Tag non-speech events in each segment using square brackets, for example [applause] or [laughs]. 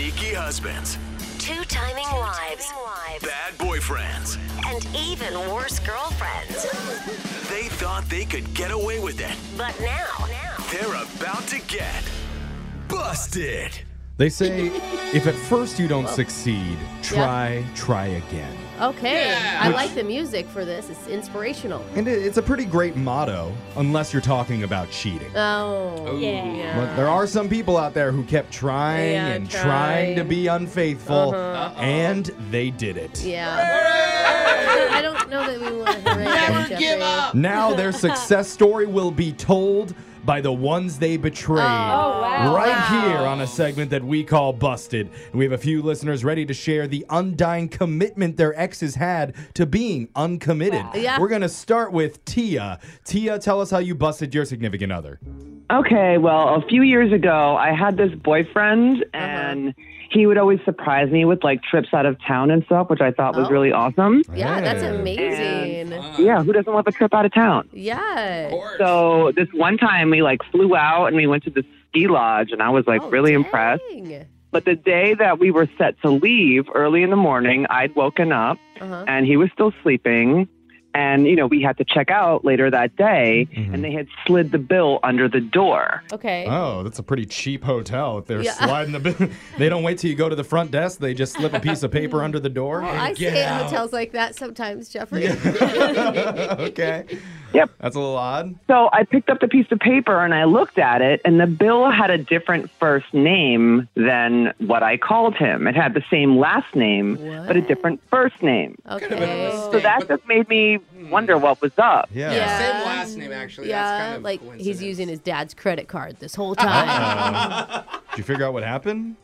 Sneaky husbands, Two timing wives. bad boyfriends. And even worse girlfriends. They thought they could get away with it. But now, now, They're about to get busted. They say if at first you don't succeed, try, try again. Okay, I like the music for this. It's inspirational. And it- it's a pretty great motto, unless you're talking about cheating. Oh, yeah. But there are some people out there who kept trying Yeah, and trying. trying to be unfaithful, Uh-huh. and they did it. Yeah. I don't know that we want to hooray. Never give up. Now their success story will be told by the ones they betrayed. Oh, wow. Right here on a segment that we call Busted. And we have a few listeners ready to share the undying commitment their exes had to being uncommitted. Yeah. We're going to start with Tia. Tia, tell us how you busted your significant other. Okay, well, a few years ago, I had this boyfriend, uh-huh. and he would always surprise me with like trips out of town and stuff, which I thought was Oh. really awesome. Yeah, that's Yeah. amazing. Yeah, who doesn't love a trip out of town? Yeah. So this one time, we like flew out and we went to the ski lodge, and I was like Oh, really dang. impressed. But the day that we were set to leave, early in the morning, I'd woken up Uh-huh. and he was still sleeping. And, you know, we had to check out later that day, Mm-hmm. and they had slid the bill under the door. Okay. Oh, that's a pretty cheap hotel. If they're Yeah. sliding the bill, [laughs] they don't wait till you go to the front desk. They just slip a piece of paper under the door. Well, I stay in hotels like that sometimes, Jeffrey. [laughs] okay. Yep. That's a little odd. So I picked up the piece of paper and I looked at it, and the bill had a different first name than what I called him. It had the same last name, but a different first name. Okay. So that just made me hmm. wonder what was up. Yeah. Yeah. Same last name, actually. Yeah, That's kind of like he's using his dad's credit card this whole [laughs] time. Did you figure out what happened?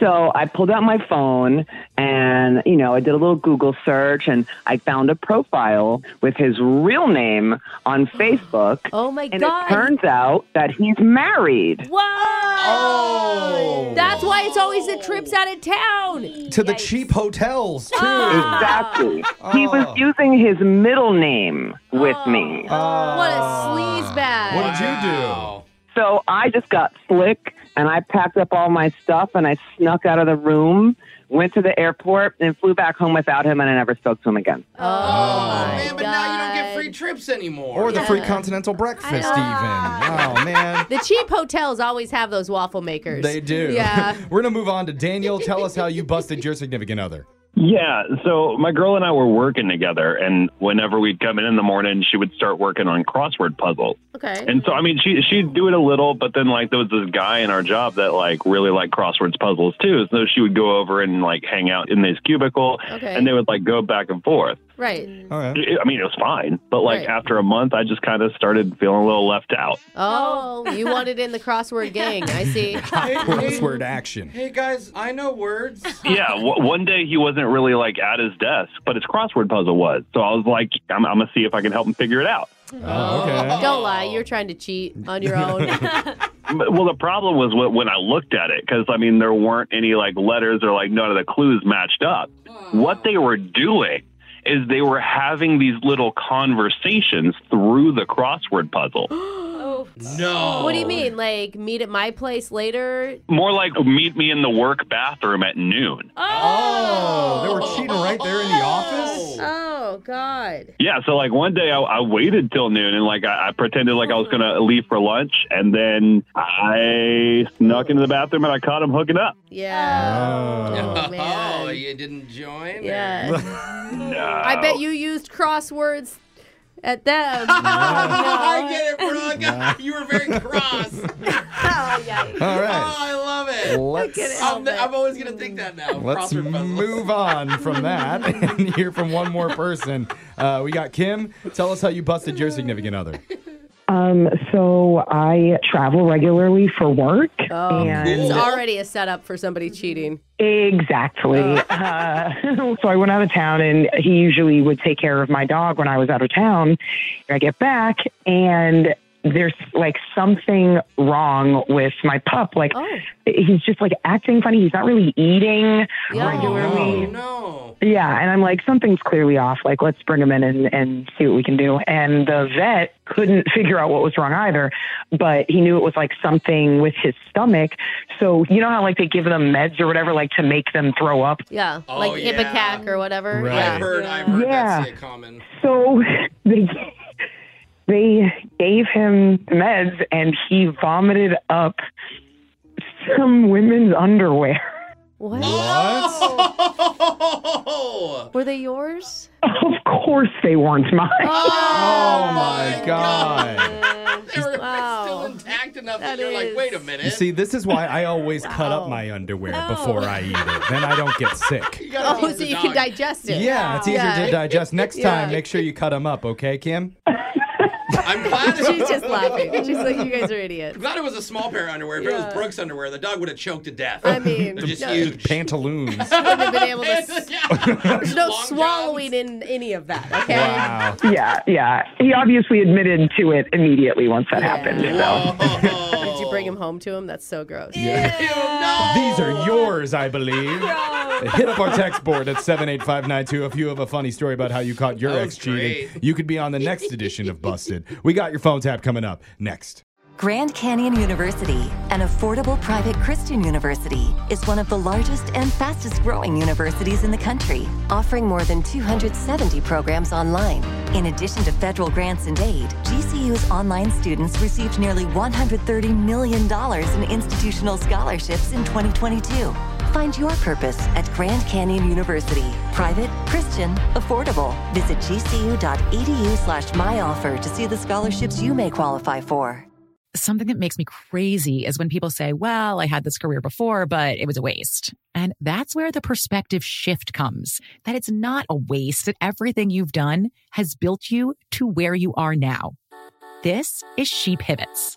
So I pulled out my phone and, you know, I did a little Google search and I found a profile with his real name on Facebook. oh my And god. it turns out that he's married. Whoa! Oh. That's why it's always the trips out of town. To the cheap hotels, too. Ah. Exactly. He ah. was using his middle name with ah. me. Oh. What a sleaze bag. What did you do? So I just got slick and I packed up all my stuff and I snuck out of the room, went to the airport, and flew back home without him and I never spoke to him again. Oh, Oh, my man, but now you don't get free trips anymore. Or the free continental breakfast, even. Oh, [laughs] man. The cheap hotels always have those waffle makers. They do. Yeah. [laughs] We're going to move on to Daniel. Tell us how you busted [laughs] your significant other. Yeah, so my girl and I were working together, and whenever we'd come in in the morning, she would start working on crossword puzzles. Okay. And so, I mean, she she'd do it a little, but then like there was this guy in our job that like really liked crosswords puzzles too. So she would go over and like hang out in this cubicle, Okay. and they would like go back and forth. Right. I I mean, it was fine, but like Right. after a month, I just kind of started feeling a little left out. Oh, you wanted in the crossword gang. I see. [laughs] Crossword action. Hey guys, I know words. [laughs] yeah, w- one day he wasn't really like at his desk, but his crossword puzzle was. So I was like, I'm, I'm gonna see if I can help him figure it out. Oh, okay. Don't lie. You're trying to cheat on your own. [laughs] But- Well, the problem was wh- when I looked at it, because I mean, there weren't any like letters or like none of the clues matched up. What they were doing is they were having these little conversations through the crossword puzzle. [gasps] No. What do you mean? Like meet at my place later? More like meet me in the work bathroom at noon. Oh, oh they were cheating right there in the office? Oh God. Yeah, so like one day I, I waited till noon and like I, I pretended like I was gonna leave for lunch, and then I snuck into the bathroom and I caught him hooking up. Yeah. Oh, Oh, oh man. you didn't join? Yeah. [laughs] No. I bet you used crosswords at them. [laughs] Oh, I get it, bro. You were very cross. [laughs] Oh, yeah. All Oh. I love it. Let's I'm, I'm always gonna think that now. Let's move on from that [laughs] and hear from one more person. Uh, we got Kim. Tell us how you busted your significant other. Um, so I travel regularly for work. Oh, and it's already a setup for somebody cheating. Exactly. [laughs] Uh, so I went out of town, and he usually would take care of my dog when I was out of town. I get back, and there's like something wrong with my pup. Like Oh. he's just like acting funny. He's not really eating Yeah. regularly. Oh, no. Yeah, and I'm like, something's clearly off. Like, let's bring him in and, and see what we can do. And the vet couldn't [laughs] figure out what was wrong either, but he knew it was like something with his stomach. So you know how like they give them meds or whatever, like to make them throw up. Yeah. Oh, like yeah. Ipecac or whatever. Right. Yeah. I've heard, I've heard Yeah. that's common. So [laughs] they they gave him meds, and he vomited up some women's underwear. What? Oh, Were they yours? Of course, they weren't mine. Oh, [laughs] oh, oh my God. [laughs] they were Wow. still intact enough that, That you're like, wait a minute. You see, this is why I always cut up my underwear before I eat it. Then I don't get sick. [laughs] Oh, so the you can digest it. Yeah, it's easier Yeah. to digest. Next time, Yeah. make sure you cut them up, okay, Kim? I'm glad. It, She's just laughing. She's like, you guys are idiots. I'm glad it was a small pair of underwear. If it Yeah. was Brooks underwear, the dog would have choked to death. I mean, They're just no, huge. Pantaloons. [laughs] wouldn't have been able to. [laughs] s- Yeah. There's no Long swallowing in any of that. Okay. Wow. Yeah, yeah. He obviously admitted to it immediately once that happened. So. Did you bring him home to him? That's so gross. Ew, no. These are yours, I believe. Hit up our text board at 78592 if you have a funny story about how you caught your ex cheating. great. You could be on the next edition of Busted. We got your phone tap coming up next. Grand Canyon University, an affordable private Christian university, is one of the largest and fastest growing universities in the country, offering more than 270 programs online. In addition to federal grants and aid, GCU's online students received nearly $130 million in institutional scholarships in 2022. Find your purpose at Grand Canyon University. Private, Christian, affordable. Visit gcu.edu slash myoffer to see the scholarships you may qualify for. Something that makes me crazy is when people say, well, I had this career before, but it was a waste. And that's where the perspective shift comes that it's not a waste, that everything you've done has built you to where you are now. This is She Pivots,